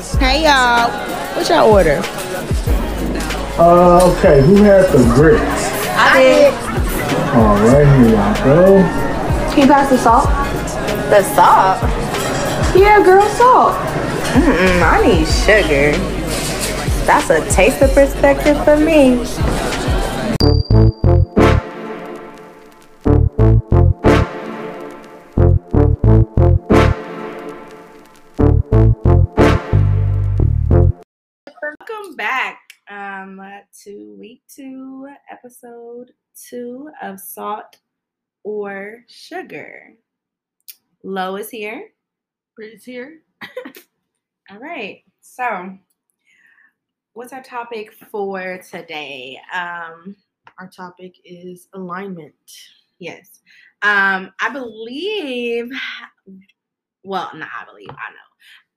Hey y'all, what y'all order? Uh, okay, who had the grits? I did. All right, here y'all go. Can you pass the salt? The salt. Yeah, girl, salt. Mm-mm, I need sugar. That's a taste of perspective for me. To week two, episode two of Salt or Sugar. Lo is here. Britt's here. All right. So, what's our topic for today? Um, Our topic is alignment. yes. Um, I believe, well, not I believe, I know.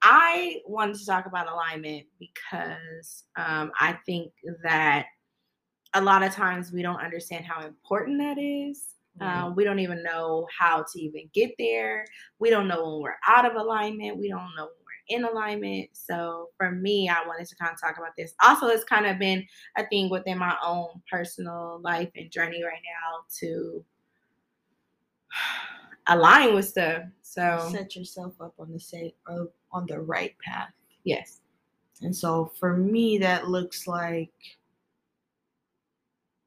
I wanted to talk about alignment because um, I think that a lot of times we don't understand how important that is. Um, we don't even know how to even get there. We don't know when we're out of alignment. We don't know when we're in alignment. So for me, I wanted to kind of talk about this. Also, it's kind of been a thing within my own personal life and journey right now to align with stuff. So Set yourself up on the same, uh, on the right path. yes, And so for me, that looks like,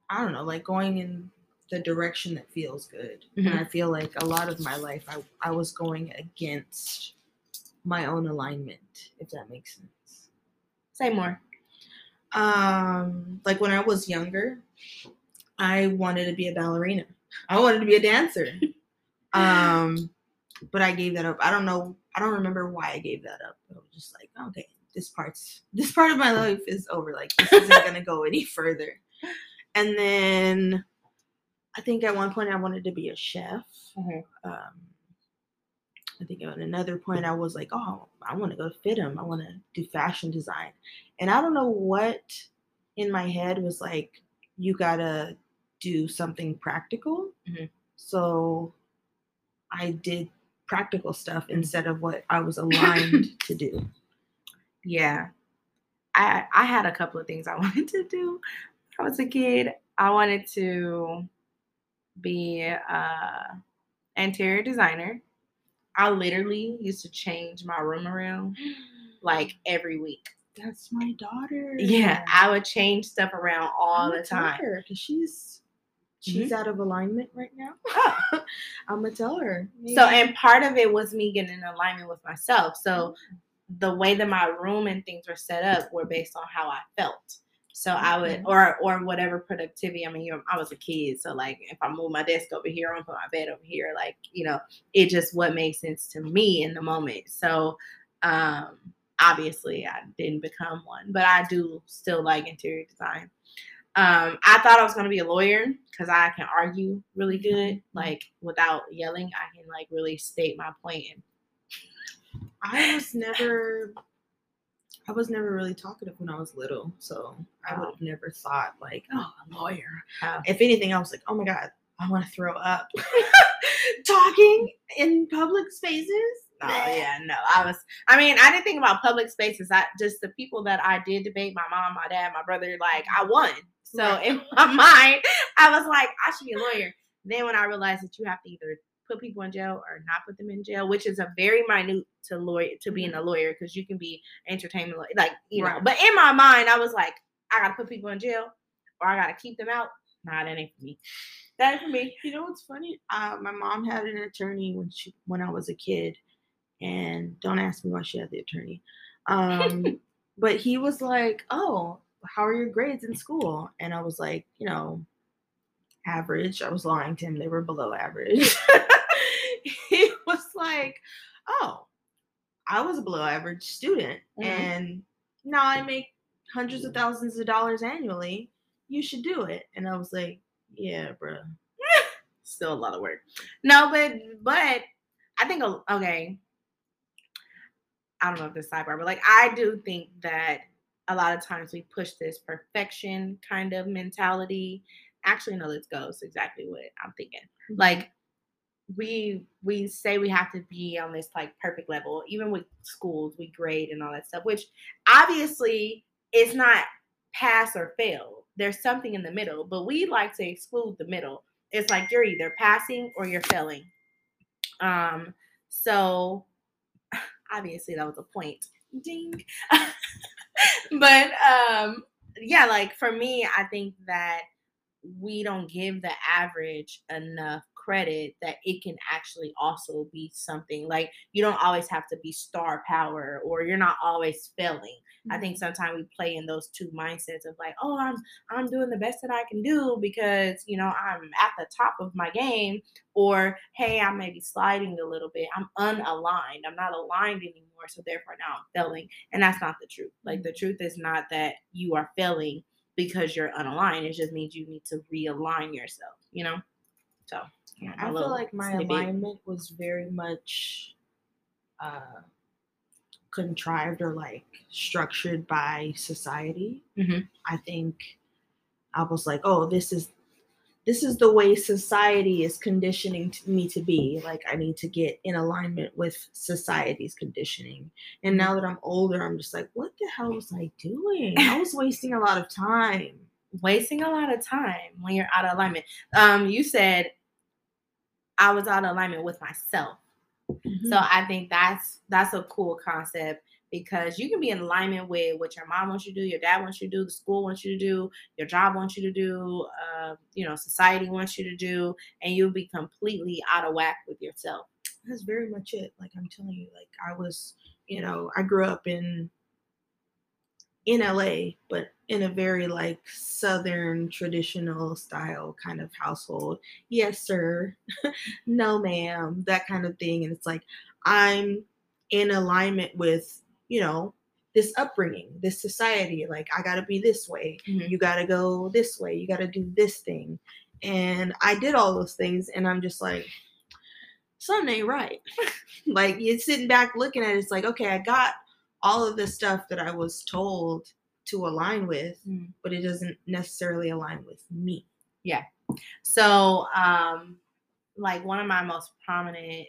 I don't know, like going in the direction that feels good. And Mhm. I feel like a lot of my life, I, I was going against my own alignment, if that makes sense. say more. Um, like when I was younger, I wanted to be a ballerina. I wanted to be a dancer. um, but I gave that up. I don't know. I don't remember why I gave that up. I was just like, okay, this part's this part of my life is over. Like this isn't gonna go any further. And then I think at one point I wanted to be a chef. Mhm. Um, I think at another point I was like, oh, I want to go fit FITM. I want to do fashion design. And I don't know what in my head was like, you gotta do something practical. Mhm. So I did practical stuff mm-hmm. instead of what I was aligned to do. Yeah. I I had a couple of things I wanted to do when I was a kid. I wanted to be a interior designer. I literally used to change my room around like every week. That's my daughter. Yeah, I would change stuff around all the time. because she's she's mm-hmm. out of alignment right now. Oh. I'm gonna tell her. So, and part of it was me getting in alignment with myself. So, mm-hmm. the way that my room and things were set up were based on how I felt. So I would, mm-hmm. or or whatever productivity. I mean, you I was a kid, so like if I move my desk over here, I'm gonna put my bed over here. Like you know, it just what made sense to me in the moment. So, um, obviously, I didn't become one, but I do still like interior design. Um, I thought I was gonna be a lawyer because I can argue really good, like without yelling. I can like really state my point. And I was never I was never really talkative when I was little, so I would have never thought like, oh, a lawyer. Oh. If anything, I was like, oh my god, I want to throw up. Talking in public spaces. Oh yeah, no. I was. I mean, I didn't think about public spaces. I just the people that I did debate. My mom, my dad, my brother. Like I won. So Right. in my mind, I was like, I should be a lawyer. Then when I realized that you have to either put people in jail or not put them in jail, which is a very minute to lawyer to being a lawyer because you can be entertainment like you know. Right. But in my mind, I was like, I gotta put people in jail or I gotta keep them out. Nah, that ain't for me. That ain't for me. You know what's funny? Uh, my mom had an attorney when she when I was a kid, and don't ask me why she had the attorney. Um, but he was like, "Oh, how are your grades in school?" And I was like, "You know, average." I was lying to him; they were below average. he was like, "Oh, I was a below average student, Mhm. and now I make hundreds of thousands of dollars annually. You should do it." And I was like, "Yeah, bruh." still a lot of work. No, but but I think okay. I don't know if this sidebar, but like I do think that a lot of times we push this perfection kind of mentality. Actually, no, let's go. It's exactly what I'm thinking. Like we we say we have to be on this like perfect level even with schools we grade and all that stuff which obviously is not pass or fail there's something in the middle but we like to exclude the middle it's like you're either passing or you're failing um so obviously that was a point ding but um yeah like for me i think that we don't give the average enough credit that it can actually also be something like you don't always have to be star power or you're not always failing. Mm-hmm. i think sometimes we play in those two mindsets of like oh i'm i'm doing the best that i can do because you know i'm at the top of my game or hey i may be sliding a little bit. I'm unaligned. I'm not aligned anymore so therefore now i'm failing and that's not the truth like the truth is not that you are failing because you're unaligned it just means you need to realign yourself you know so yeah, I feel like my snippet. alignment was very much uh, contrived or like structured by society. Mm-hmm. I think I was like, oh, this is this is the way society is conditioning me to be. Like I need to get in alignment with society's conditioning. And now that I'm older, I'm just like, what the hell was I doing? I was wasting a lot of time. Wasting a lot of time when you're out of alignment. Um, you said I was out of alignment with myself. Mm-hmm. So I think that's that's a cool concept because you can be in alignment with what your mom wants you to do, your dad wants you to do, the school wants you to do, your job wants you to do, uh, you know, society wants you to do, and you'll be completely out of whack with yourself. That's very much it. Like I'm telling you, like I was, you know, I grew up in in LA, but in a very like southern traditional style kind of household. Yes, sir. no, ma'am. That kind of thing. And it's like I'm in alignment with, you know, this upbringing, this society. Like I gotta be this way. Mm-hmm. You gotta go this way. You gotta do this thing. And I did all those things, and I'm just like, something ain't right. like you're sitting back looking at it, it's like, okay, I got all of the stuff that I was told to align with, mm. but it doesn't necessarily align with me. Yeah. So, um, like one of my most prominent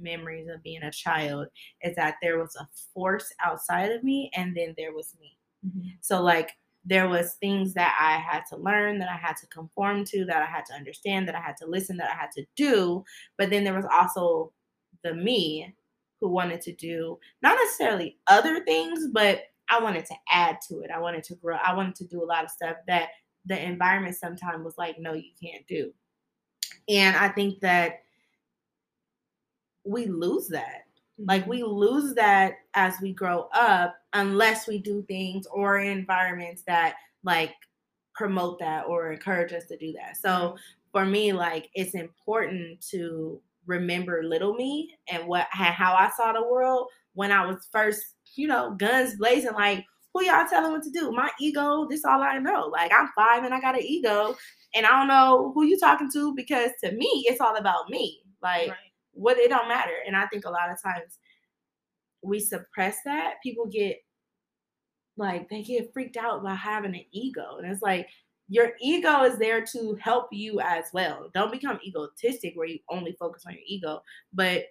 memories of being a child is that there was a force outside of me and then there was me. Mm-hmm. So like there was things that I had to learn, that I had to conform to, that I had to understand, that I had to listen, that I had to do, but then there was also the me who wanted to do not necessarily other things, but I wanted to add to it. I wanted to grow. I wanted to do a lot of stuff that the environment sometimes was like, no, you can't do. And I think that we lose that. Like mm-hmm. we lose that as we grow up unless we do things or environments that like promote that or encourage us to do that. So for me, like it's important to remember little me and what how I saw the world when I was first, you know, guns blazing, like who y'all telling what to do? My ego, this all I know. Like I'm five and I got an ego, and I don't know who you talking to because to me it's all about me. Like right. What it don't matter. And I think a lot of times we suppress that. People get like they get freaked out by having an ego, and it's like your ego is there to help you as well. Don't become egotistic where you only focus on your ego, but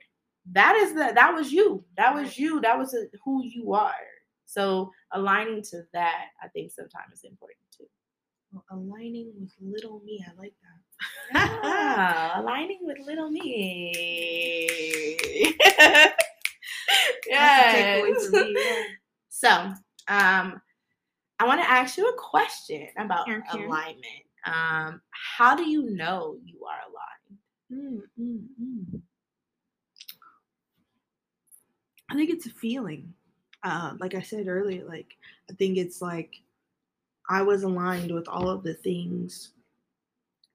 that is the that was you. That was you. That was a, who you are. So aligning to that, I think sometimes is important too. Well, aligning with little me, I like that. Aligning with little me. yes. Me, yeah. So, um, I want to ask you a question about alignment. Um, how do you know you are aligned? Mm, mm, mm. I think it's a feeling. Uh, like I said earlier, like I think it's like I was aligned with all of the things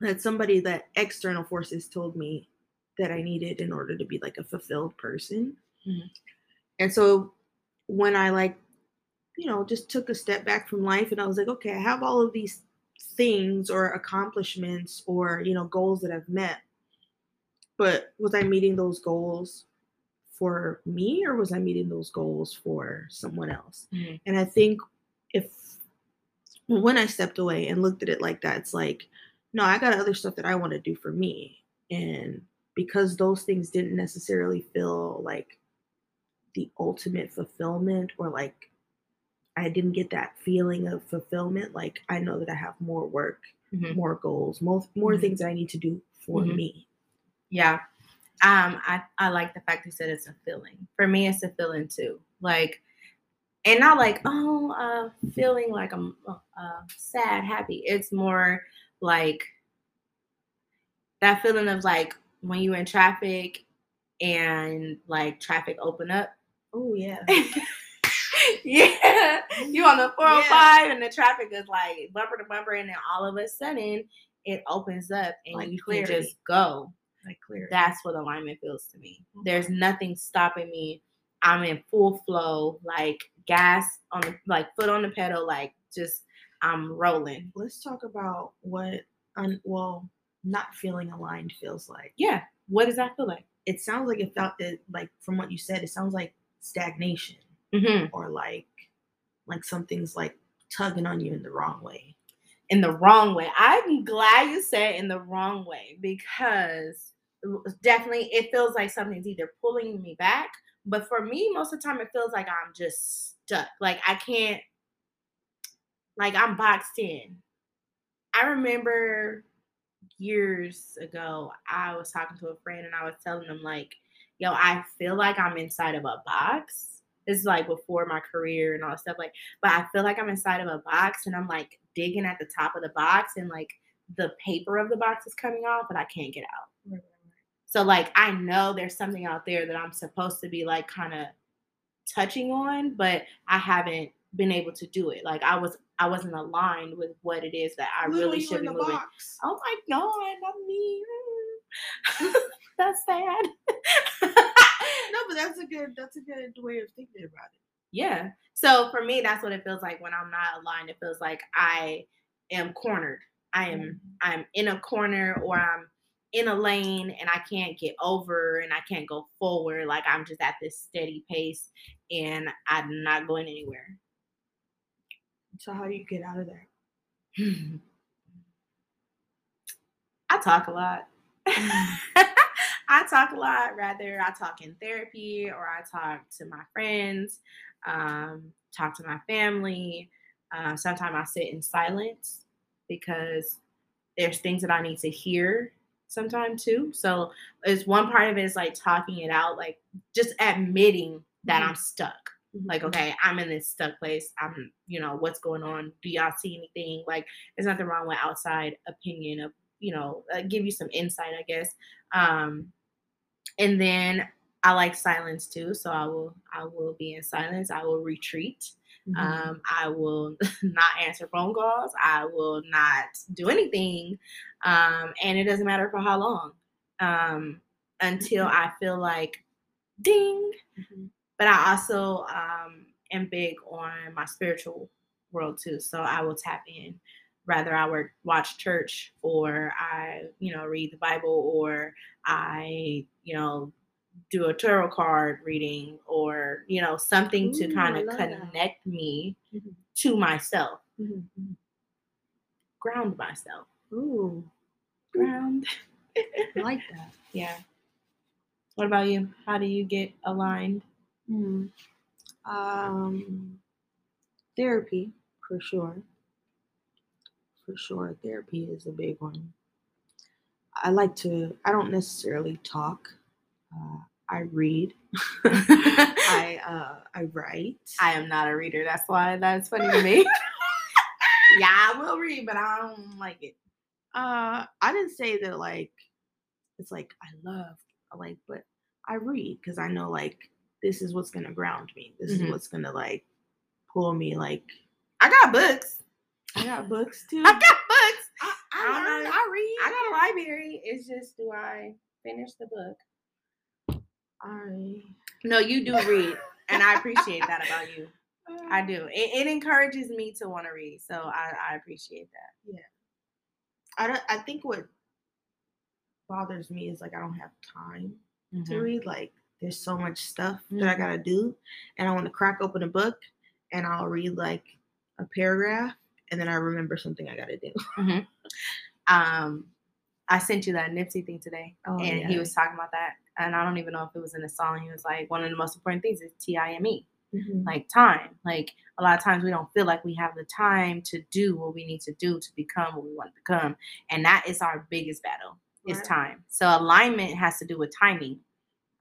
that somebody that external forces told me that I needed in order to be like a fulfilled person. Mm-hmm. And so when I like you know, just took a step back from life and I was like, okay, I have all of these things or accomplishments or, you know, goals that I've met. But was I meeting those goals for me or was I meeting those goals for someone else? Mm-hmm. And I think if when I stepped away and looked at it like that, it's like, no, I got other stuff that I want to do for me. And because those things didn't necessarily feel like the ultimate fulfillment or like I didn't get that feeling of fulfillment. Like I know that I have more work, Mhm. more goals, more more Mhm. things I need to do for Mhm. me. Yeah. Um, I, I like the fact you said it's a feeling. For me, it's a feeling too. Like, and not like, oh, uh, feeling like I'm uh, sad, happy. It's more like that feeling of like when you're in traffic and like traffic open up. Oh yeah. yeah. You on the 405 and the traffic is like bumper to bumper, and then all of a sudden it opens up and Like you can just go. Like clear. That's what alignment feels to me. There's nothing stopping me. I'm in full flow, like gas on the like foot on the pedal, like just I'm rolling. Let's talk about what un, well, not feeling aligned feels like. Yeah. What does that feel like? It sounds like it felt it like from what you said, it sounds like stagnation hmm or like like something's like tugging on you in the wrong way. In the wrong way. I'm glad you said in the wrong way because definitely it feels like something's either pulling me back, but for me, most of the time it feels like I'm just stuck. Like I can't, like I'm boxed in. I remember years ago, I was talking to a friend and I was telling them, like, yo, I feel like I'm inside of a box. This is like before my career and all that stuff. Like, but I feel like I'm inside of a box and I'm like digging at the top of the box and like the paper of the box is coming off, but I can't get out. So like I know there's something out there that I'm supposed to be like kind of touching on, but I haven't been able to do it. Like I was I wasn't aligned with what it is that I Little really should be moving. box. Oh my god, not me. That's sad. No, but that's a good that's a good way of thinking about it. yeah. So for me, that's what it feels like when I'm not aligned. It feels like I am cornered. I am mm-hmm. I'm in a corner or I'm in a lane and I can't get over and I can't go forward. Like I'm just at this steady pace and I'm not going anywhere. So how do you get out of there? I talk a lot. I talk a lot. Rather, I talk in therapy or I talk to my friends, um, talk to my family. Um, sometimes I sit in silence because there's things that I need to hear sometimes too. So it's one part of it is like talking it out, like just admitting that Mhm. I'm stuck. Mm-hmm. Like, okay, I'm in this stuck place. I'm, you know, what's going on? Do y'all see anything? Like, there's nothing wrong with outside opinion of, you know, uh, give you some insight, I guess. Um, and then I like silence too, so I will, I will be in silence. I will retreat. Mhm. Um, I will not answer phone calls. I will not do anything. Um, and it doesn't matter for how long um, until I feel like ding. Mhm. But I also um, am big on my spiritual world too. So I will tap in. Rather, I would watch church or I, you know, read the Bible or I, you know, do a tarot card reading or, you know, something to kind of love that. connect me Mhm. to myself, Mhm. Mhm. ground myself. Ooh, Ground. I like that. Yeah. What about you? How do you get aligned? Hmm. Um, therapy for sure. For sure, therapy is a big one. I like to. I don't necessarily talk. Uh, I read. I uh, I write. I am not a reader. That's why that's funny to me. yeah, I will read, but I don't like it. Uh, I didn't say that like it's like I love I like, but I read because I know like this is what's gonna ground me. This Mhm. is what's gonna like pull me. Like I got books. I got books too. I got books. I, I don't learn, know. I read. I got a library. It's just do I finish the book? I No, you do read, and I appreciate that about you. I do. It, it encourages me to want to read, so I, I appreciate that. Yeah. I don't. I think what bothers me is like I don't have time to Mhm. read. Like there's so much stuff that I gotta do, and I want to crack open a book and I'll read like a paragraph, and then I remember something I gotta do. Um, I sent you that Nipsey thing today, Oh, and yeah. he was talking about that. And I don't even know if it was in a song. He was like, one of the most important things is T I M E, Mhm. like time. Like a lot of times we don't feel like we have the time to do what we need to do to become what we want to become, and that is our biggest battle. Is time. So alignment has to do with timing,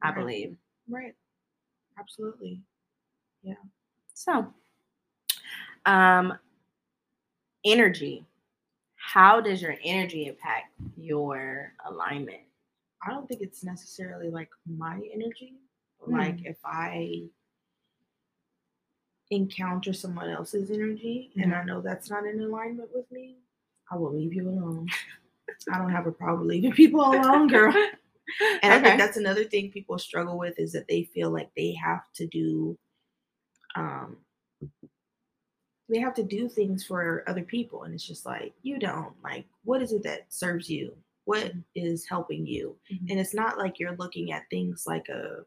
I Right. believe. Right. Absolutely. Yeah. So, um, energy. How does your energy impact your alignment? I don't think it's necessarily like my energy. but, Like Mm. if I encounter someone else's energy and Mm-hmm. I know that's not in alignment with me, I will leave you alone. I don't have a problem leaving people alone, girl. And I think that's another thing people struggle with is that they feel like they have to do um they have to do things for other people and it's just like you don't like what is it that serves you what is helping you Mhm. and it's not like you're looking at things like a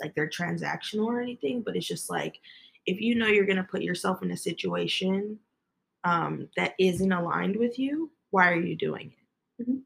like they're transactional or anything but it's just like if you know you're going to put yourself in a situation um that isn't aligned with you why are you doing it Mhm.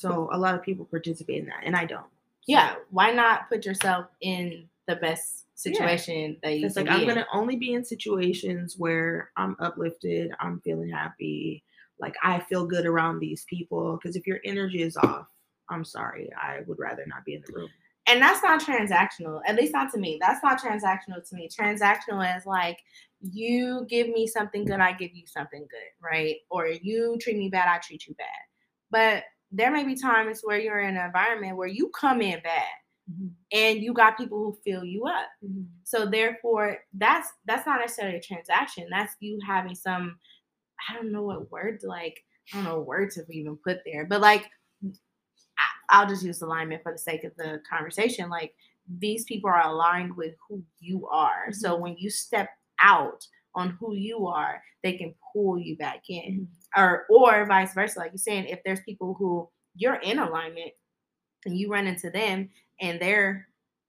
So a lot of people participate in that and i don't yeah. Why not put yourself in the best situation that you It's like I'm in? gonna only be in situations where I'm uplifted, I'm feeling happy, like I feel good around these people. Because if your energy is off, I'm sorry, I would rather not be in the room. and that's not transactional at least not to me that's not transactional to me transactional is like you give me something good i give you something good right or you treat me bad i treat you bad but there may be times where you're in an environment where you come in bad mm-hmm. and you got people who fill you up mm-hmm. so therefore that's that's not necessarily a transaction that's you having some i don't know what word like i don't know words word to even put there but like I- I'll just use alignment for the sake of the conversation. Like these people are aligned with who you are. So mm-hmm. when you step out on who you are, they can pull you back in. Or or vice versa. Like you're saying, if there's people who you're in alignment and you run into them and they're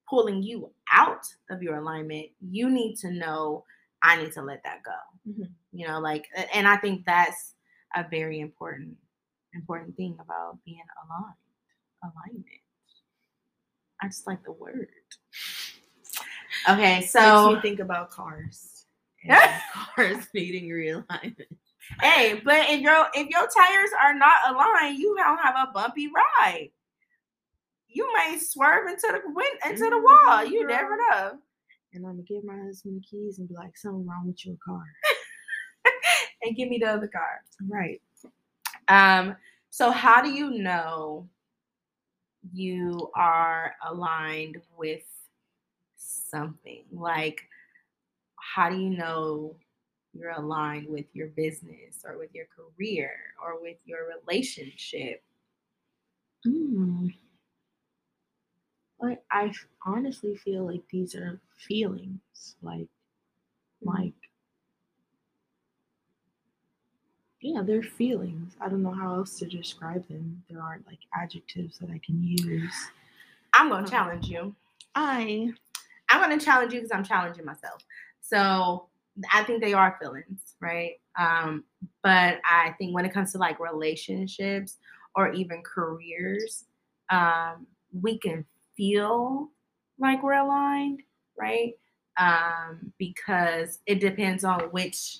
pulling you out of your alignment, you need to know I need to let that go. Mhm. You know, like and I think that's a very important important thing about being aligned alignment. I just like the word. Okay, so think about cars. Cars needing realignment. Hey, but if your if your tires are not aligned, you don't have a bumpy ride. You may swerve into the wind into the wall. Mhm, You never know. And I'm gonna give my husband the keys and be like, something wrong with your car. And give me the other car. Right. Um, so how do you know you are aligned with something? Like, how do you know you're aligned with your business or with your career or with your relationship? Mm. Like I honestly feel like these are feelings. Like like yeah, they're feelings. I don't know how else to describe them. There aren't like adjectives that I can use. I'm gonna Mhm. challenge you. I I'm gonna challenge you because I'm challenging myself. So I think they are feelings, right? Um, but I think when it comes to like relationships or even careers, um, we can feel like we're aligned, right? Um, because it depends on which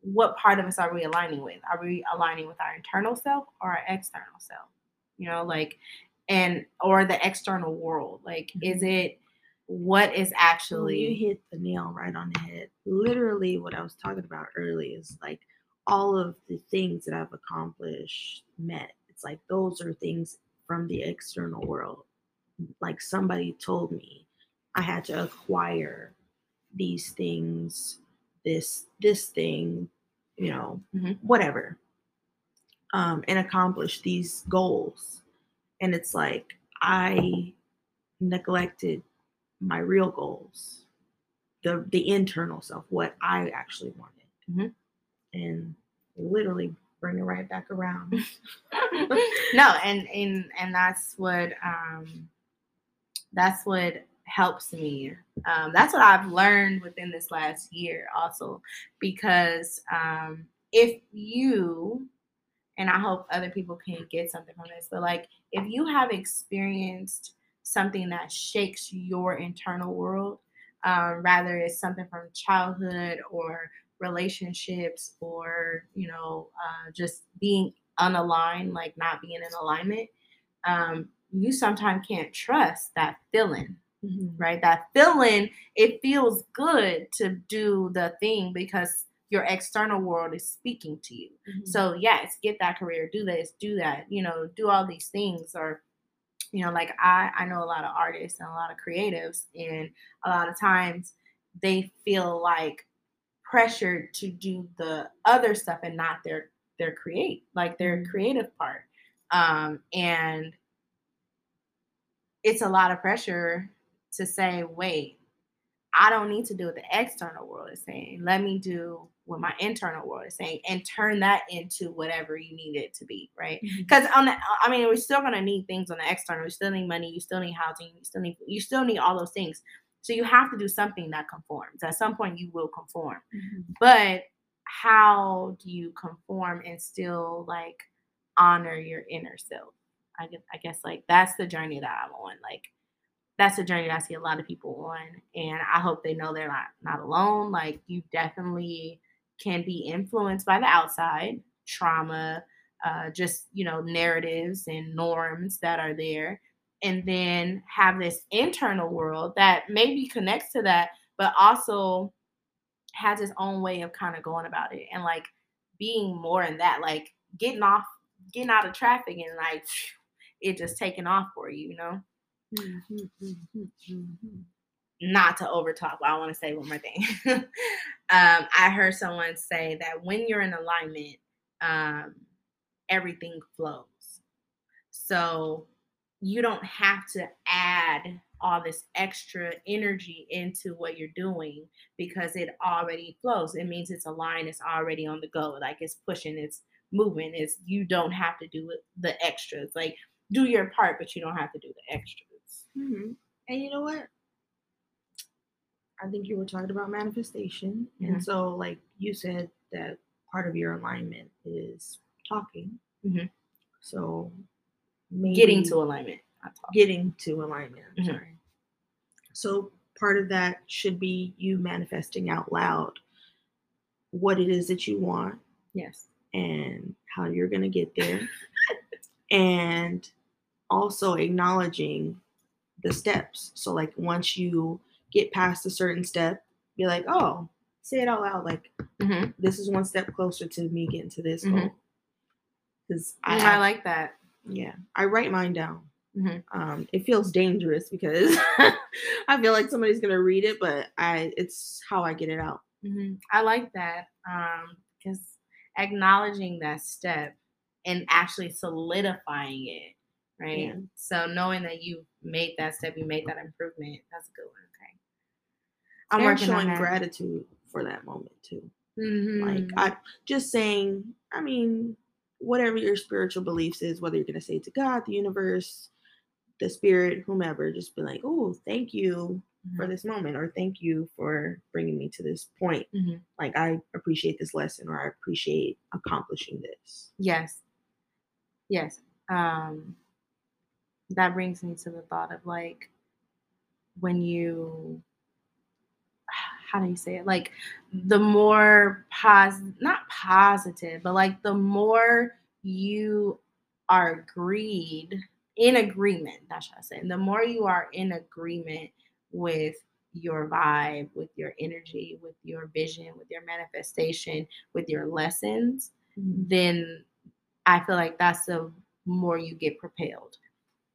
what part of us are we aligning with? Are we aligning with our internal self or our external self? You know, like and or the external world. Like, is it what is actually you hit the nail right on the head. Literally, what I was talking about earlier is like all of the things that I've accomplished met. It's like those are things from the external world. Like somebody told me I had to acquire these things, this this thing, you know, Mhm. whatever, um, and accomplish these goals. And it's like I neglected my real goals, the the internal self, what I actually wanted, Mhm. and literally bring it right back around. no and and and that's what um that's what helps me um that's what i've learned within this last year also because um if you and I hope other people can get something from this. But like, if you have experienced something that shakes your internal world, um, rather it's something from childhood or relationships or you know uh, just being unaligned, like not being in alignment, um, you sometimes can't trust that feeling right? That feeling, it feels good to do the thing because your external world is speaking to you. Mhm. So yes, get that career, do this, do that, you know, do all these things or you know, like I I know a lot of artists and a lot of creatives and a lot of times they feel like pressured to do the other stuff and not their their create, like their Mhm. creative part. Um and it's a lot of pressure to say, wait, I don't need to do what the external world is saying. Let me do what my internal world is saying and turn that into whatever you need it to be, right? Because on the, I mean, we're still gonna need things on the external. You still need money. You still need housing. You still need, you still need all those things. So you have to do something that conforms. At some point, you will conform. Mhm. But how do you conform and still like honor your inner self? I guess, I guess like that's the journey that I'm on. Like that's the journey that I see a lot of people on, and I hope they know they're not not alone. Like you definitely can be influenced by the outside trauma, uh, just you know narratives and norms that are there, and then have this internal world that maybe connects to that, but also has its own way of kind of going about it and like being more in that, like getting off, getting out of traffic and like it just taking off for you, you know Mhm, mhm, mhm. Not to overtalk, but I want to say one more thing. um, I heard someone say that when you're in alignment, um, everything flows. So you don't have to add all this extra energy into what you're doing because it already flows. It means it's aligned, it's already on the go, like it's pushing, it's moving. It's you don't have to do the extras. Like do your part, but you don't have to do the extras. Mhm. And you know what? I think you were talking about manifestation. And so, like you said, that part of your alignment is talking. Mhm. So, Getting to alignment. Getting to alignment. I'm Mhm. Sorry. So, part of that should be you manifesting out loud what it is that you want Yes. and how you're going to get there. and also acknowledging the steps. So, like, once you get past a certain step, be like, oh, say it all out loud. Like, hmm this is one step closer to me getting to this Mhm. goal. Because I, I, like that. yeah, I write mine down. Mhm. Um, it feels dangerous because I feel like somebody's gonna read it, but I it's how I get it out. hmm I like that um, because acknowledging that step and actually solidifying it, right? Yeah. So knowing that you made that step, you made that improvement. That's a good one. I'm and showing gratitude for that moment too. Mhm. Like I just saying, I mean, whatever your spiritual beliefs is, whether you're gonna say it to God, the universe, the spirit, whomever, just be like, oh, thank you for Mhm. this moment, or thank you for bringing me to this point. Mhm. Like I appreciate this lesson, or I appreciate accomplishing this. Yes. Yes. Um that brings me to the thought of like when you how do you say it? Like the more pos not positive, but like the more you are agreed in agreement, that's what I say. The more you are in agreement with your vibe, with your energy, with your vision, with your manifestation, with your lessons, mm-hmm. then I feel like that's the more you get propelled.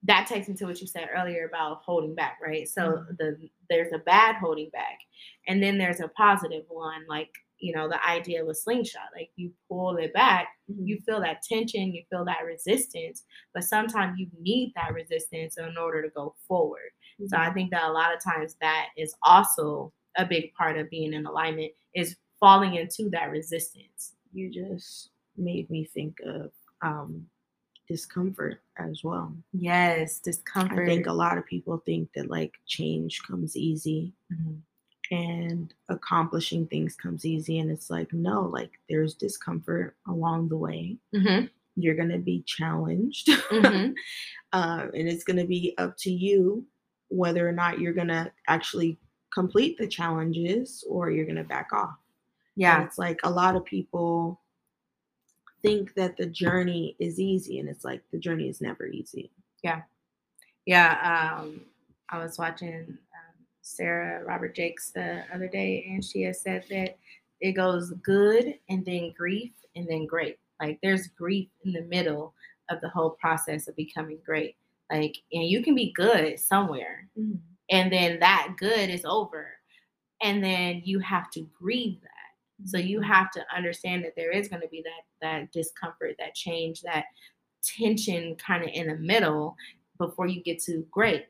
That takes me to what you said earlier about holding back, right? So the there's a bad holding back, and then there's a positive one, like you know the idea of a slingshot. Like you pull it back, Mhm. you feel that tension, you feel that resistance, but sometimes you need that resistance in order to go forward. So I think that a lot of times that is also a big part of being in alignment is falling into that resistance. you just made me think of um, discomfort as well. Yes, discomfort. I think a lot of people think that like change comes easy Mhm. and accomplishing things comes easy, and it's like no, like there's discomfort along the way. Mhm. you're going to be challenged. Mhm. um, and it's going to be up to you whether or not you're going to actually complete the challenges or you're going to back off. And Yeah. it's like a lot of people think that the journey is easy, and it's like the journey is never easy. Yeah. Yeah. Um, I was watching um, Sarah Robert Jakes the other day, and she has said that it goes good and then grief and then great. Like there's grief in the middle of the whole process of becoming great. Like, and you can be good somewhere, and then that good is over, and then you have to grieve that. So you have to understand that there is going to be that that discomfort, that change, that tension kind of in the middle before you get to great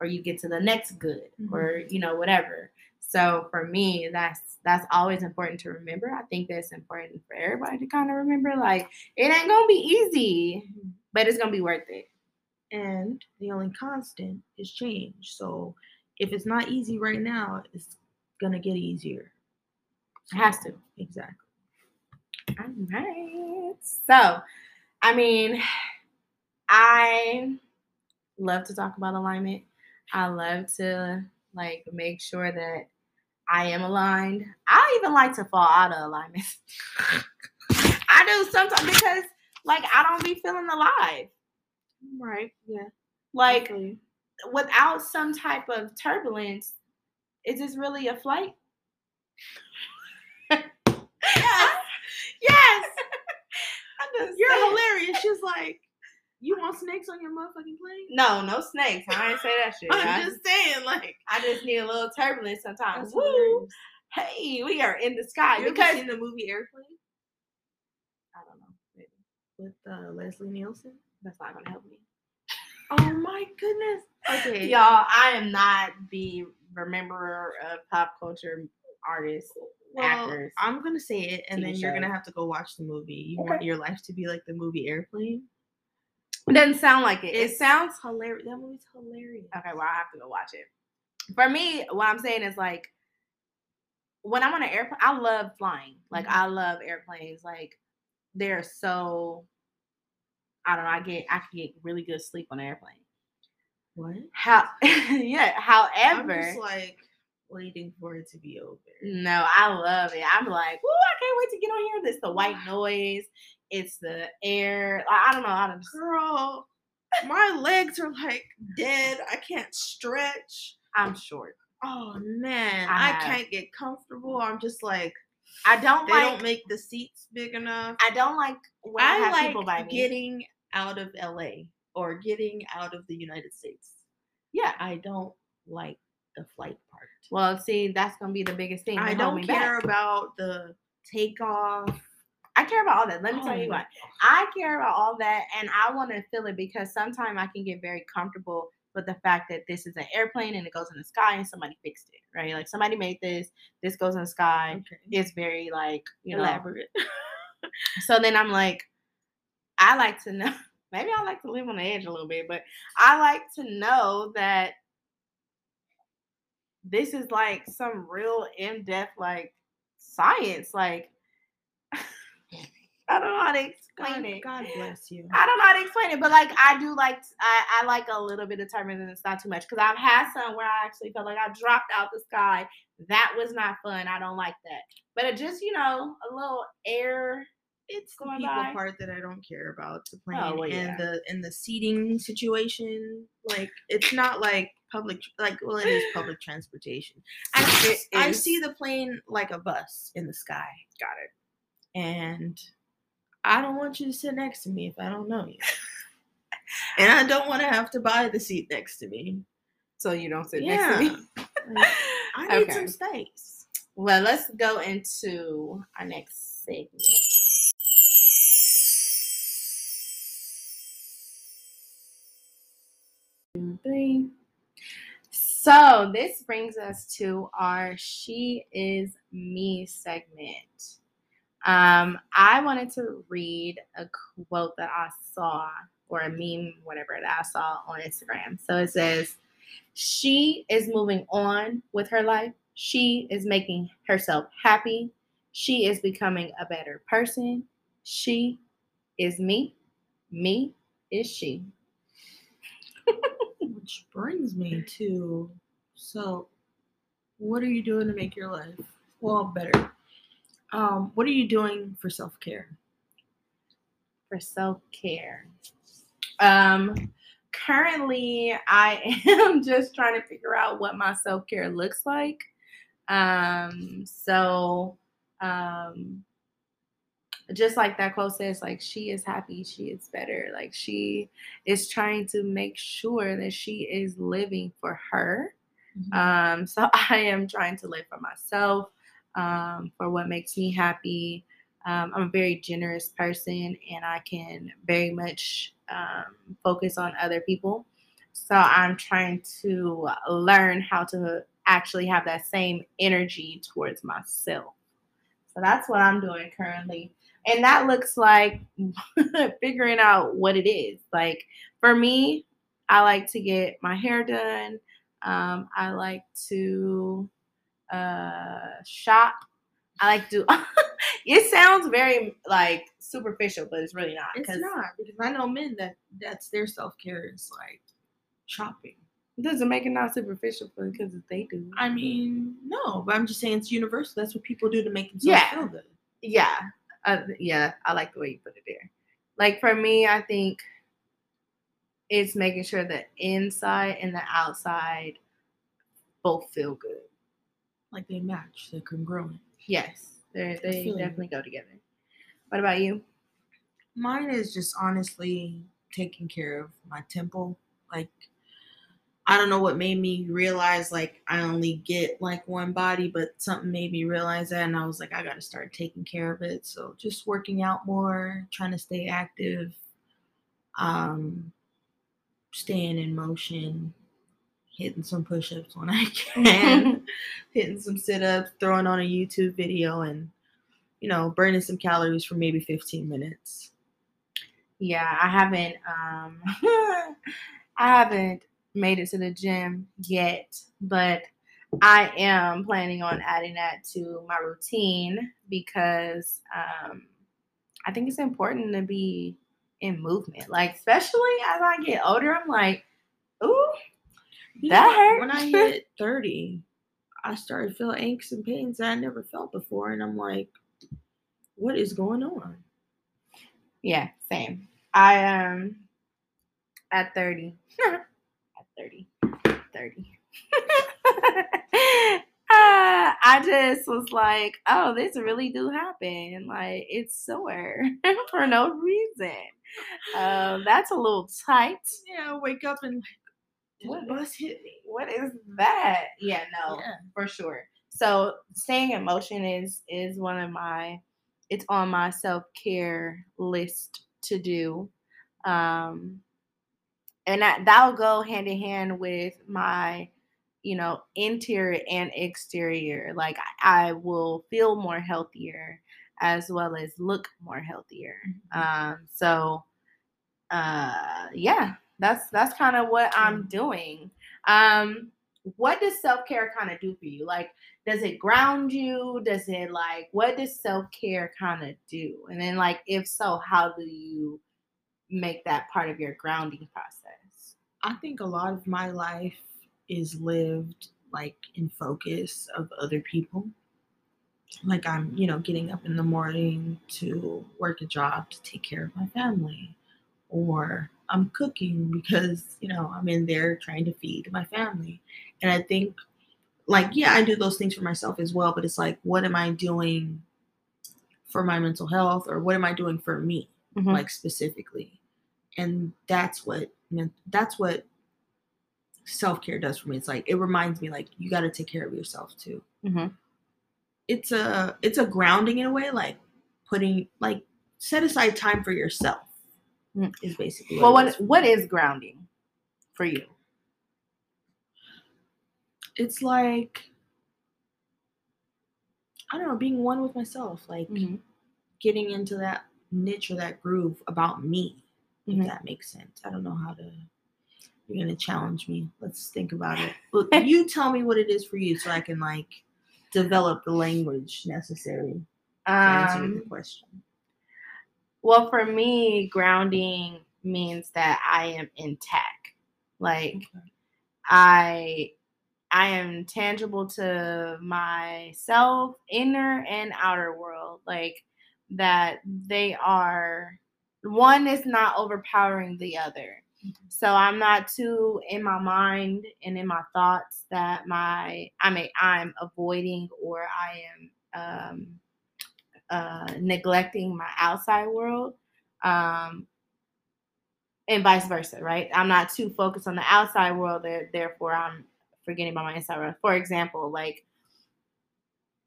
or you get to the next good mm-hmm. or you know whatever. So for me that's that's always important to remember. I think that's important for everybody to kind of remember like it ain't going to be easy, mm-hmm. but it's going to be worth it. And the only constant is change. So if it's not easy right now, it's gonna get easier. It has to. Exactly. All right. So, I mean, I love to talk about alignment. I love to like make sure that I am aligned. I even like to fall out of alignment. I do sometimes because like I don't be feeling alive. Right. Yeah. Like Definitely. without some type of turbulence, is this really a flight? Yes. Yes. I'm just You're hilarious. She's like, you want snakes on your motherfucking plane? No, no snakes. I ain't say that shit. I'm just, saying, like, I just need a little turbulence sometimes. Woo! hilarious. Hey, we are in the sky You ever because seen the movie Airplane I don't know. Maybe with uh, Leslie Nielsen? that's not gonna help me. Oh my goodness. Okay. Y'all, I am not the rememberer of pop culture artists. Well, actors, I'm gonna say it, and TV then you're gonna have to go watch the movie. You Okay. want your life to be like the movie Airplane? It doesn't sound like it. It sounds hilarious. That movie's hilarious. okay. Well, I have to go watch it. For me, what I'm saying is like when I'm on an airplane, I love flying. Like Mhm. I love airplanes. Like they're so. I don't know. I get I can get really good sleep on an airplane. What? How? yeah. However, like waiting for it to be over. no, I love it. I'm like, oh, I can't wait to get on here. This the white noise. It's the air. I, I don't know. I don't. Girl, my legs are like dead. I can't stretch. I'm short. Oh man, I I, can't get comfortable. I'm just like I don't they like. don't make the seats big enough. I don't like when I, I have like people by me. getting out of LA or getting out of the United States. yeah. I don't like the flight part. Well, see, that's gonna be the biggest thing. I don't care back. about the takeoff. I care about all that. Let me tell Oh you my what. I care about all that, and I want to feel it because sometimes I can get very comfortable with the fact that this is an airplane and it goes in the sky and somebody fixed it, right? Like somebody made this. This goes in the sky. Okay. It's very like you know. Elaborate. So then I'm like, I like to know. Maybe I like to live on the edge a little bit, but I like to know that this is like some real in-depth like science. Like I don't know how to explain God, it. God bless you. I don't know how to explain it, but like I do like I, I like a little bit of turbulence. It's not too much because I've had some where I actually felt like I dropped out the sky. That was not fun. I don't like that. But it just you know a little air. It's the people by. part that I don't care about the plane Oh, well, and yeah. the and the seating situation. Like it's not like public like well it is public transportation. I I see the plane like a bus in the sky. Got it. And I don't want you to sit next to me if I don't know you. and I don't want to have to buy the seat next to me. So you don't sit Yeah. next to me. I need Okay. some space. Well, let's go into our next segment. Three. So this brings us to our She Is Me segment. Um, I wanted to read a quote that I saw or a meme, whatever that I saw on Instagram. So it says, She is moving on with her life. She is making herself happy. She is becoming a better person. She is me. Me is she. Which brings me to so what are you doing to make your life well better? Um, what are you doing for self care? for self care. Um, currently, I am just trying to figure out what my self care looks like. Um, so, um, just like that quote says, like she is happy, she is better. Like she is trying to make sure that she is living for her. Um, so I am trying to live for myself, um, for what makes me happy. Um, I'm a very generous person and I can very much um, focus on other people. So I'm trying to learn how to actually have that same energy towards myself. So that's what I'm doing currently. And that looks like figuring out what it is. Like for me, I like to get my hair done. Um, I like to uh, shop. I like to. it sounds very like superficial, but it's really not. It's not because I know men that that's their self care is like shopping. It doesn't make it not superficial for because they do. I mean, no, but I'm just saying it's universal. That's what people do to make themselves Yeah. feel good. yeah, uh, yeah. I like the way you put it there. Like for me, I think it's making sure the inside and the outside both feel good. Like they match, they're congruent. Yes, they they definitely go together. What about you? Mine is just honestly taking care of my temple. Like, I don't know what made me realize like I only get like one body, but something made me realize that, and I was like, I got to start taking care of it. So just working out more, trying to stay active, um, staying in motion, hitting some push-ups when I can, hitting some sit-ups, throwing on a YouTube video, and you know, burning some calories for maybe 15 minutes. Yeah, I haven't um I haven't made it to the gym yet, but I am planning on adding that to my routine because um I think it's important to be in movement. Like especially as I get older, I'm like, ooh, You That hurt. When I hit 30, I started feeling aches and pains that I never felt before. And I'm like, what is going on? yeah, same. I um at 30. at 30. 30. Uh, I just was like, oh, this really do happen. Like it's sore for no reason. Um, that's a little tight. Yeah, I wake up and What bus hit me? What is that? Yeah, no, Yeah. for sure. So staying in motion is is one of my it's on my self-care list to do. Um and that that'll go hand in hand with my you know interior and exterior. Like I, I will feel more healthier as well as look more healthier. Um so uh yeah that's that's kind of what i'm doing. Um what does self-care kind of do for you? Like does it ground you? Does it like what does self-care kind of do? And then like if so how do you make that part of your grounding process I think a lot of my life is lived like in focus of other people. Like I'm, you know, getting up in the morning to work a job to take care of my family, or I'm cooking because, you know, I'm in there trying to feed my family. And I think, like, yeah, I do those things for myself as well, but it's like, what am I doing for my mental health, or what am I doing for me? Mhm. like specifically and that's what that's what self-care does for me it's like it reminds me like you got to take care of yourself too Mhm. it's a it's a grounding in a way like putting like set aside time for yourself Mm. is basically well what, what it is for what me. is grounding for you it's like i don't know being one with myself like Mhm. getting into that niche or that groove about me. If that makes sense. I don't know how to. You're gonna challenge me. Let's think about it. Look, you tell me what it is for you, so I can like develop the language necessary to answer the um question. Well, for me, grounding means that I am intact. Like I I am tangible to myself, inner and outer world. Like that they are one is not overpowering the other. So I'm not too in my mind and in my thoughts that my I mean I'm avoiding or I am um uh neglecting my outside world. Um and vice versa, right? I'm not too focused on the outside world, there, therefore I'm forgetting about my inside world. For example, like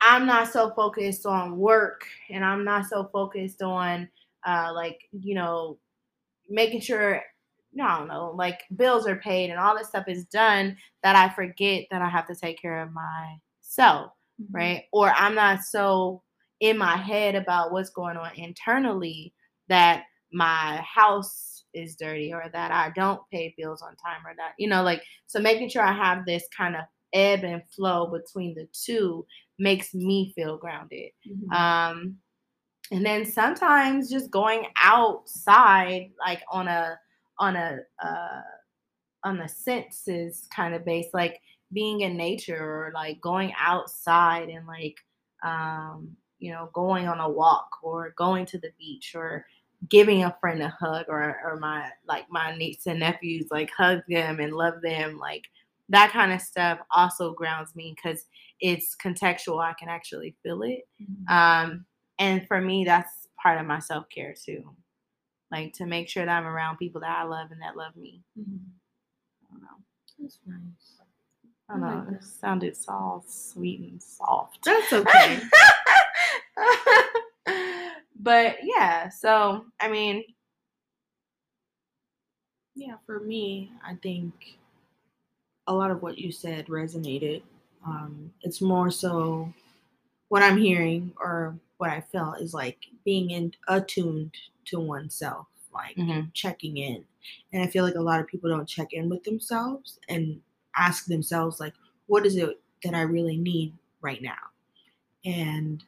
I'm not so focused on work and I'm not so focused on uh like, you know, making sure no, I don't know, like bills are paid and all this stuff is done that I forget that I have to take care of myself, mm-hmm. right? Or I'm not so in my head about what's going on internally that my house is dirty or that I don't pay bills on time or that, you know, like, so making sure I have this kind of ebb and flow between the two makes me feel grounded. Mm-hmm. Um, and then sometimes just going outside, like on a, on a, uh, on the senses kind of base, like being in nature or like going outside and like, um, you know, going on a walk or going to the beach or giving a friend a hug or or my like my niece and nephews like hug them and love them like that kind of stuff also grounds me because it's contextual i can actually feel it mm-hmm. um and for me that's part of my self-care too. Like to make sure that i'm around people that i love and that love me. Mm-hmm. i don't know that's nice. I don't know like it sounded soft sweet and soft. That's okay. But yeah, so I mean, yeah, for me, I think a lot of what you said resonated. Um, it's more so what I'm hearing or what I felt is like being in attuned to oneself, like mm-hmm. checking in. And I feel like a lot of people don't check in with themselves and ask themselves like, what is it that I really need right now? And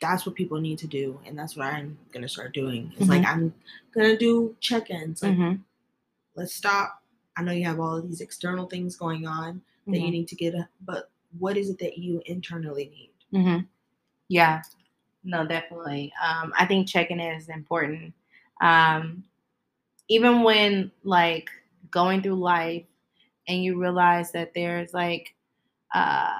that's what people need to do and that's what i'm gonna start doing it's mm-hmm. like i'm gonna do check-ins like mm-hmm. let's stop i know you have all of these external things going on that you mm-hmm. need to get but what is it that you internally need mm-hmm. yeah no definitely um, i think checking in is important um, even when like going through life and you realize that there's like uh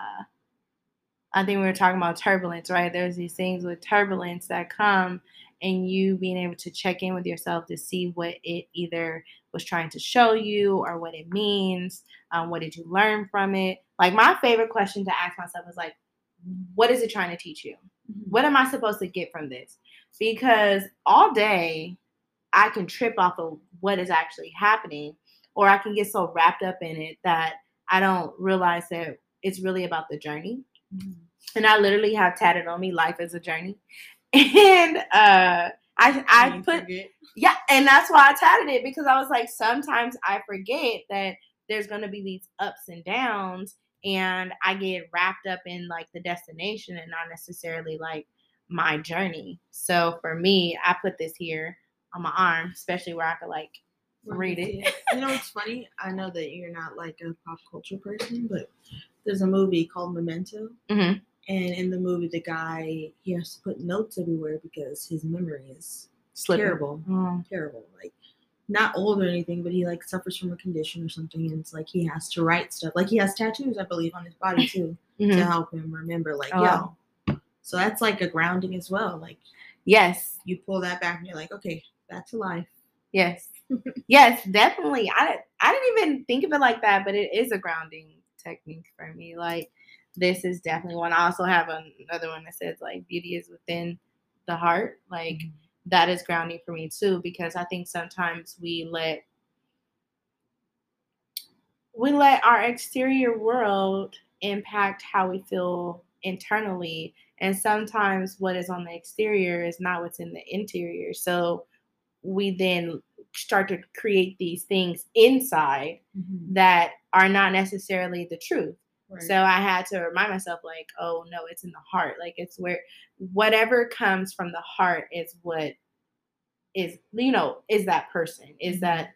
I think we were talking about turbulence, right? There's these things with turbulence that come and you being able to check in with yourself to see what it either was trying to show you or what it means. Um, what did you learn from it? Like my favorite question to ask myself is like, what is it trying to teach you? Mm-hmm. What am I supposed to get from this? Because all day I can trip off of what is actually happening, or I can get so wrapped up in it that I don't realize that it's really about the journey. Mm-hmm and I literally have tatted on me "Life is a journey," and uh, I I put forget. yeah, and that's why I tatted it because I was like, sometimes I forget that there's gonna be these ups and downs, and I get wrapped up in like the destination and not necessarily like my journey. So for me, I put this here on my arm, especially where I could like read it. you know, it's funny. I know that you're not like a pop culture person, but there's a movie called Memento. Mm-hmm. And in the movie, the guy he has to put notes everywhere because his memory is Slipping. terrible, mm. terrible. Like not old or anything, but he like suffers from a condition or something, and it's like he has to write stuff. Like he has tattoos, I believe, on his body too mm-hmm. to help him remember. Like, oh. yo, so that's like a grounding as well. Like, yes, you pull that back, and you're like, okay, that's to life. Yes, yes, definitely. I I didn't even think of it like that, but it is a grounding technique for me. Like this is definitely one. I also have another one that says like beauty is within the heart. Like mm-hmm. That is grounding for me too because I think sometimes we let we let our exterior world impact how we feel internally. And sometimes what is on the exterior is not what's in the interior. So we then start to create these things inside mm-hmm. that are not necessarily the truth so I had to remind myself, like, oh no, it's in the heart. Like it's where whatever comes from the heart is what is you know is that person Mm-hmm. is that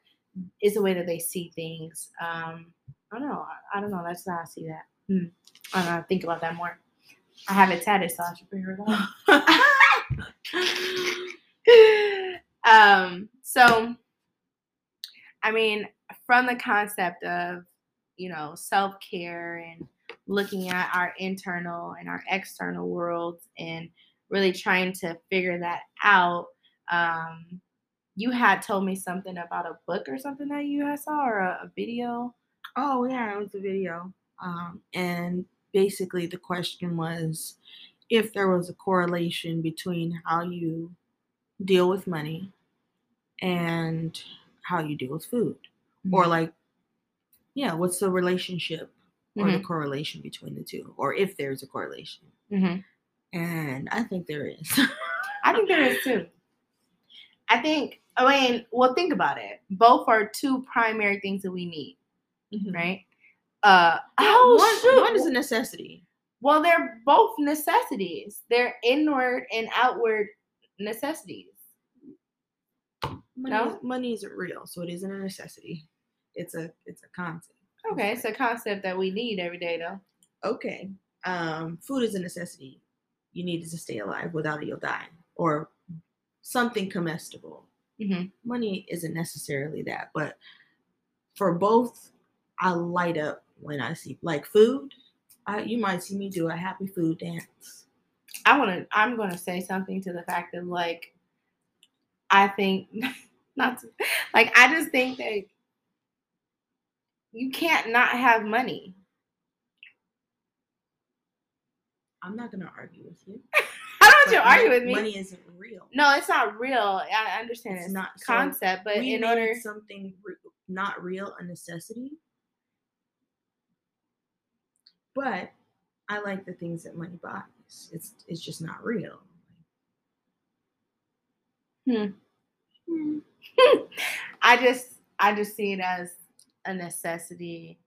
is the way that they see things um i don't know i, I don't know that's how i see that hmm. i don't know think about that more i have it tatted so i should figure it out um so i mean from the concept of you know self-care and looking at our internal and our external worlds and really trying to figure that out um you had told me something about a book or something that you had saw or a, a video Oh yeah, it was a video. Um, and basically the question was if there was a correlation between how you deal with money and how you deal with food. Or like, yeah, what's the relationship or the Mhm. correlation between the two? Or if there's a correlation. Mhm. And I think there is. I think there is too. I think, I mean, well, think about it. Both are two primary things that we need, right? Uh, oh, one, shoot. one is a necessity. well, they're both necessities. They're inward and outward necessities. Money, No? money isn't real, so it isn't a necessity. It's a it's a concept. Okay, it's a concept that we need every day, though. okay, um, food is a necessity. You need it to stay alive. Without it, you'll die. Or something comestible. hmm Money isn't necessarily that, but for both, I light up when I see like food. I, you might see me do a happy food dance. I want to. I'm going to say something to the fact that like, I think not to, like I just think that you can't not have money. I'm not gonna argue with you. I don't want you to argue with me. Money isn't real. No, it's not real. I understand It's it's, not- not so concept, but in order, something re- not real a necessity. But I like the things that money buys. It's it's just not real. Hmm. Hmm. I just I just see it as a necessity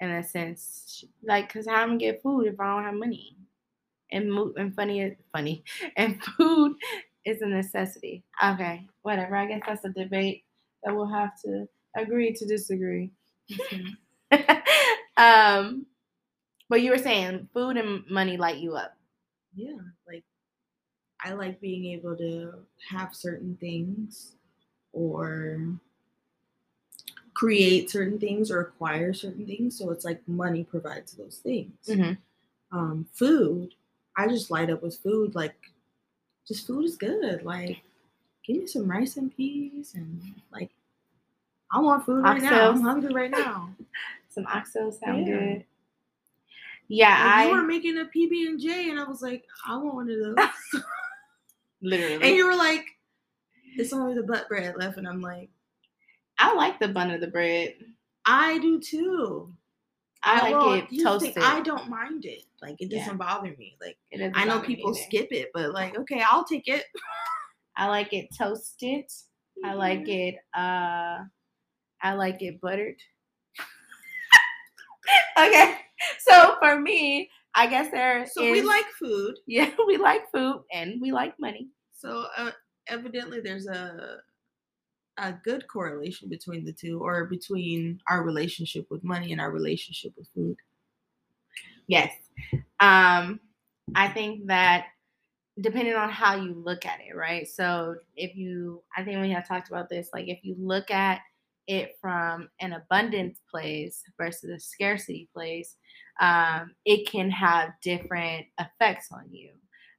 in a sense, like because how am I gonna get food if I don't have money? And mo- and funny is funny, and food is a necessity. Okay, whatever. I guess that's a debate that we'll have to agree to disagree. um, but you were saying food and money light you up. Yeah, like I like being able to have certain things or create certain things or acquire certain things. So it's like money provides those things. Mhm. Um, food, I just light up with food. Like, just food is good. Like, give me some rice and peas and like, I want food right now. I'm hungry right now. Some oxtails sound Yeah. good. Yeah, Like, I you were making a PB and J, and I was like, I want one of those. literally. and you were like, it's only the butt bread left, and I'm like, I like the bun of the bread. I do too. I like it toasted. I don't mind it. Like it doesn't bother me. Like It doesn't I know people skip it, but like okay, I'll take it. I like it toasted. I like it. Uh, I like it buttered. okay, so for me, I guess there So we like food. yeah, we like food and we like money. So uh, evidently, there's a a good correlation between the two, or between our relationship with money and our relationship with food. Yes. Um, I think that depending on how you look at it, right? So if you, I think we have talked about this, like if you look at it from an abundance place versus a scarcity place, um, it can have different effects on you.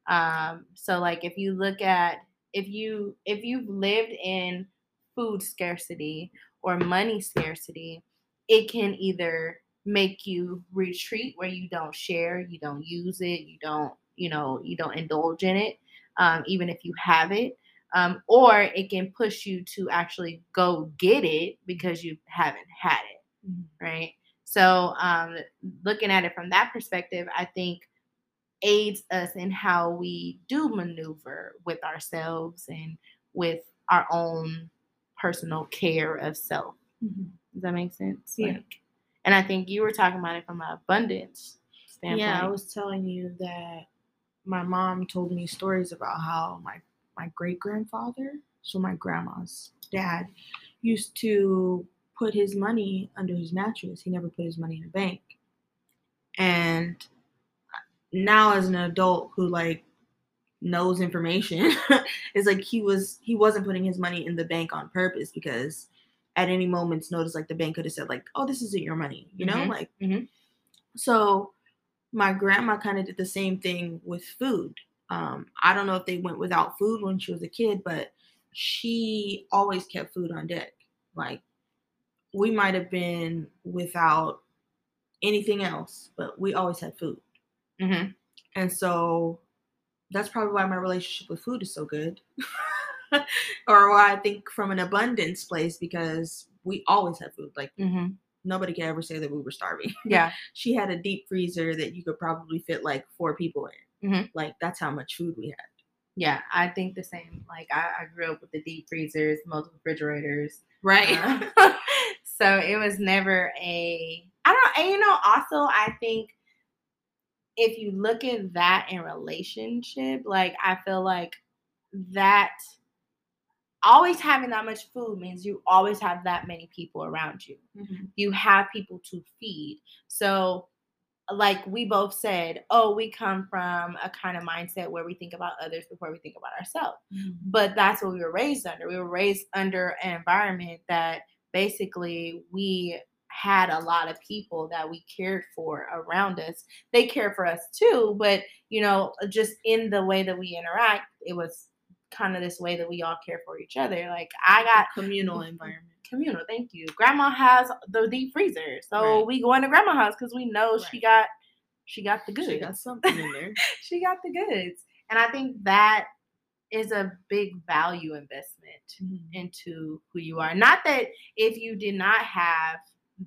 Um, so like if you look at if you if you've lived in food scarcity or money scarcity, it can either make you retreat where you don't share, you don't use it, you don't, you know, you don't indulge in it, um, even if you have it. Um, or it can push you to actually go get it because you haven't had it, right? So, um, looking at it from that perspective, I think aids us in how we do maneuver with ourselves and with our own personal care of self. Mm-hmm. Does that make sense? Yeah. Like, and I think you were talking about it from an abundance standpoint. Yeah, I was telling you that my mom told me stories about how my my great grandfather so my grandma's dad used to put his money under his mattress. He never put his money in a bank. And now as an adult who like knows information, it's like he was he wasn't putting his money in the bank on purpose because at any moment's notice, like the bank could have said, like, oh, this isn't your money, you know? Mhm. Like Mhm. so my grandma kind of did the same thing with food. Um, I don't know if they went without food when she was a kid, but she always kept food on deck. Like we might have been without anything else, but we always had food. Mm-hmm. And so that's probably why my relationship with food is so good. or why I think from an abundance place because we always had food. Like Mm-hmm. nobody could ever say that we were starving. Yeah. she had a deep freezer that you could probably fit like four people in. Mhm. Like that's how much food we had. Yeah. I think the same. Like I, I grew up with the deep freezers, multiple refrigerators. Right. Uh, so it was never a I don't and you know also I think if you look at that in relationship, like I feel like that always having that much food means you always have that many people around you. Mhm. You have people to feed. So like we both said, oh, we come from a kind of mindset where we think about others before we think about ourselves but that's what we were raised under. We were raised under an environment that basically we had a lot of people that we cared for around us. They cared for us too, but you know, just in the way that we interact, it was kind of this way that we all care for each other. Like I got communal environment. communal. Thank you. Grandma has the deep freezer, so Right. we go into grandma's house because we know she got she got the goods She got something in there. she got the goods. And I think that is a big value investment mm-hmm. into who you are. Not that if you did not have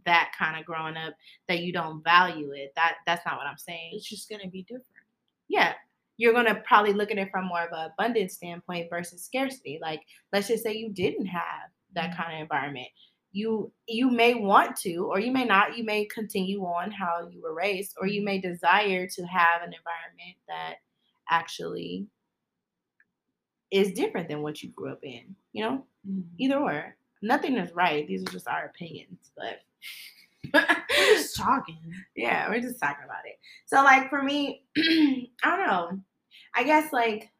that kind of growing up that you don't value it. That that's not what I'm saying. It's just gonna be different. Yeah. You're gonna probably look at it from more of an abundance standpoint versus scarcity. Like let's just say you didn't have that Mhm. kind of environment. You you may want to, or you may not, you may continue on how you were raised, or you may desire to have an environment that actually is different than what you grew up in, you know? Either or. Nothing is right. These are just our opinions, but We're just talking. yeah, we're just talking about it. So like for me, I don't know. I guess like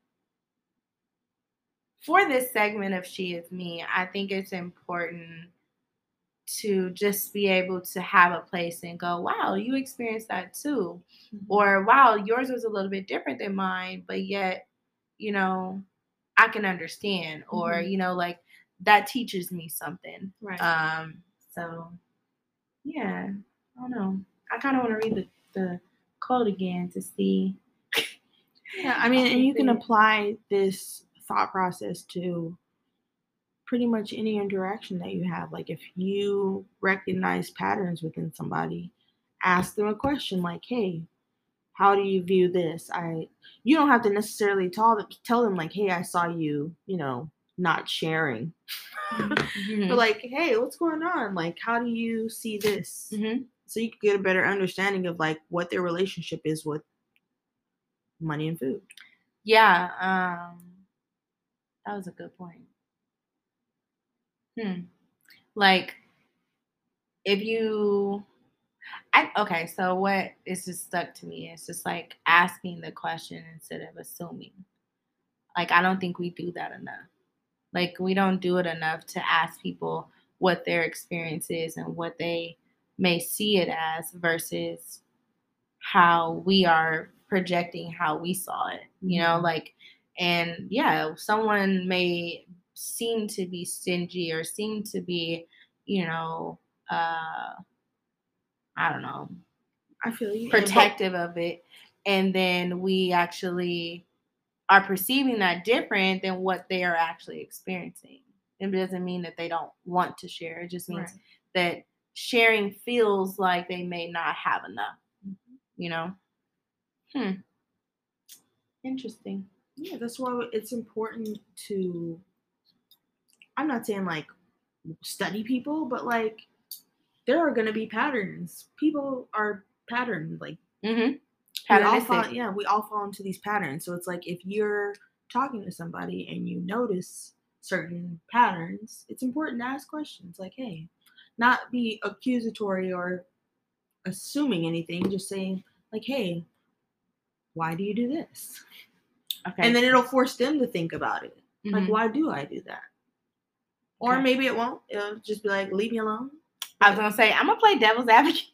for this segment of She Is Me, I think it's important to just be able to have a place and go, wow, you experienced that too. Or wow, yours was a little bit different than mine, but yet, you know, I can understand. Or, Mhm. you know, like that teaches me something. right. Um, so yeah, I don't know. I kind of want to read the, the quote again to see. Yeah, I mean, and you can apply this thought process to pretty much any interaction that you have. Like, if you recognize patterns within somebody, ask them a question like, "Hey, how do you view this?" I, you don't have to necessarily tell them tell them like, "Hey, I saw you," you know, not sharing, Mhm. but like, "Hey, what's going on? Like, how do you see this?" Mhm. So you can get a better understanding of like what their relationship is with money and food. Yeah, um, that was a good point. Hmm. Like, if you, I okay. So what is just stuck to me is just like asking the question instead of assuming. Like, I don't think we do that enough. Like, we don't do it enough to ask people what their experience is and what they may see it as versus how we are projecting how we saw it. You know, Mhm. like, and yeah, someone may seem to be stingy or seem to be, you know, uh, I don't know, I feel you. and but- protective of it and then we actually are perceiving that different than what they are actually experiencing it doesn't mean that they don't want to share it just means Right. that sharing feels like they may not have enough you know hmm interesting Yeah, that's why it's important to. I'm not saying like study people, but like there are gonna be patterns. People are patterned. Like mm-hmm we all fall, yeah, we all fall into these patterns. So it's like if you're talking to somebody and you notice certain patterns, it's important to ask questions like, hey, not be accusatory or assuming anything, just saying, like, hey, why do you do this? Okay. And then it'll force them to think about it. Like, Mhm. why do I do that? Or Okay. maybe it won't. It'll just be like, leave me alone. I was gonna say I'm gonna play devil's advocate.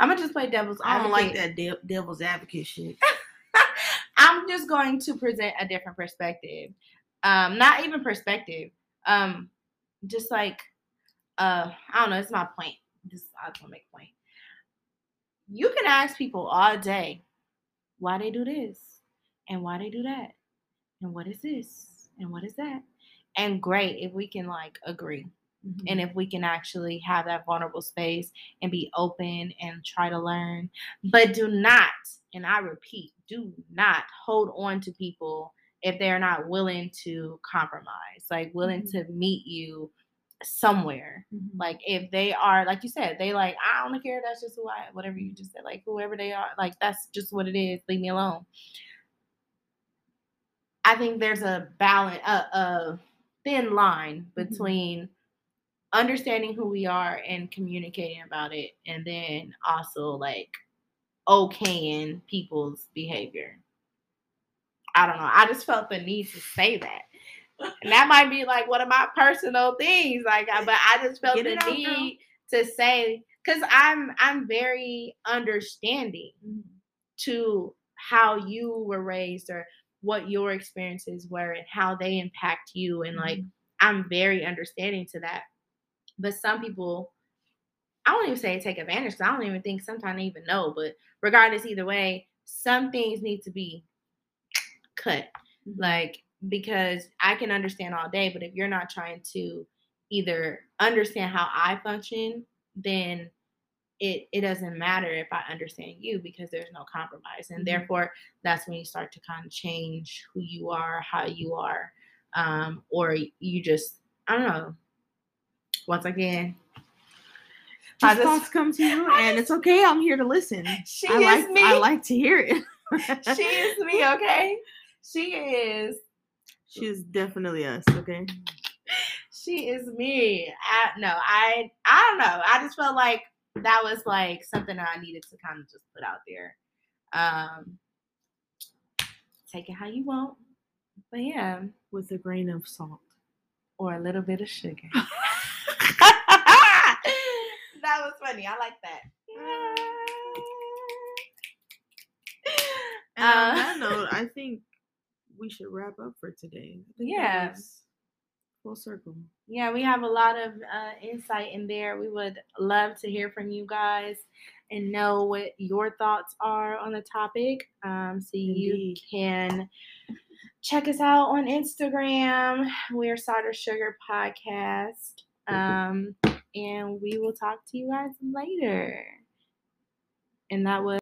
I'm gonna just play devil's I don't like advocate. that de- devil's advocate shit. I'm just going to present a different perspective. Um, not even perspective. Um, just like uh, I don't know. It's my point. Just I just want to make a point. You can ask people all day why they do this and why they do that and what is this and what is that. And great if we can like agree and if we can actually have that vulnerable space and be open and try to learn but do not and i repeat do not hold on to people if they're not willing to compromise like willing Mhm. to meet you somewhere Mhm. like if they are like you said they like i don't care that's just who i whatever you just said like whoever they are like that's just what it is leave me alone i think there's a balance a, a thin line Mhm. between understanding who we are and communicating about it and then also like okaying people's behavior. I don't know i just felt the need to say that. And that might be like one of my personal things like but i just felt Get the need to say because i'm i'm very understanding Mhm. to how you were raised or what your experiences were and how they impact you and like i'm very understanding to that but some people i won't even say take advantage because i don't even think sometimes they even know but regardless either way some things need to be cut Mhm. like because i can understand all day but if you're not trying to either understand how i function then it it doesn't matter if i understand you because there's no compromise and Mhm. therefore that's when you start to kind of change who you are how you are um or you just i don't know once again I Just just- thoughts come to you, I and it's okay. I'm here to listen. she I is like me I like to hear it. she is me okay she is She's definitely us. Okay. she is me. I, no, I I don't know. I just felt like that was like something that I needed to kind of just put out there. Um take it how you want. But yeah, With a grain of salt. or a little bit of sugar. that was funny. I like that. And on Uh, that note, I think we should wrap up for today. I think that Yeah. Full circle. yeah, we have a lot of uh, insight in there. We would love to hear from you guys and know what your thoughts are on the topic. Um, so you can check us out on Instagram. We're Cider Sugar Podcast. Um, and we will talk to you guys later. And that was.